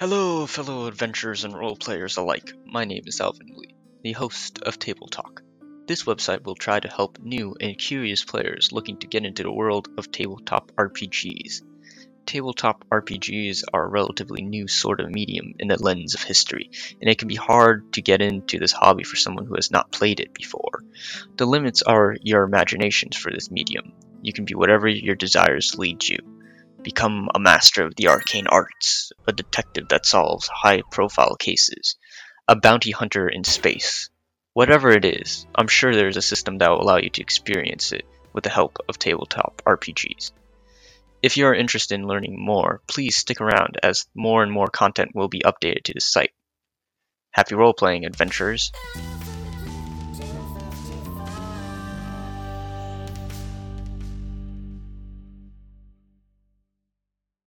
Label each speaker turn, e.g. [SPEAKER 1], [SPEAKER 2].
[SPEAKER 1] Hello, fellow adventurers and role players alike. My name is Alvin Lee, the host of Table Talk. This website will try to help new and curious players looking to get into the world of tabletop RPGs. Tabletop RPGs are a relatively new sort of medium in the lens of history, and it can be hard to get into this hobby for someone who has not played it before. The limits are your imaginations for this medium. You can be whatever your desires lead you become a master of the arcane arts, a detective that solves high profile cases, a bounty hunter in space. Whatever it is, I'm sure there's a system that will allow you to experience it with the help of tabletop RPGs. If you are interested in learning more, please stick around as more and more content will be updated to the site. Happy role playing, adventurers!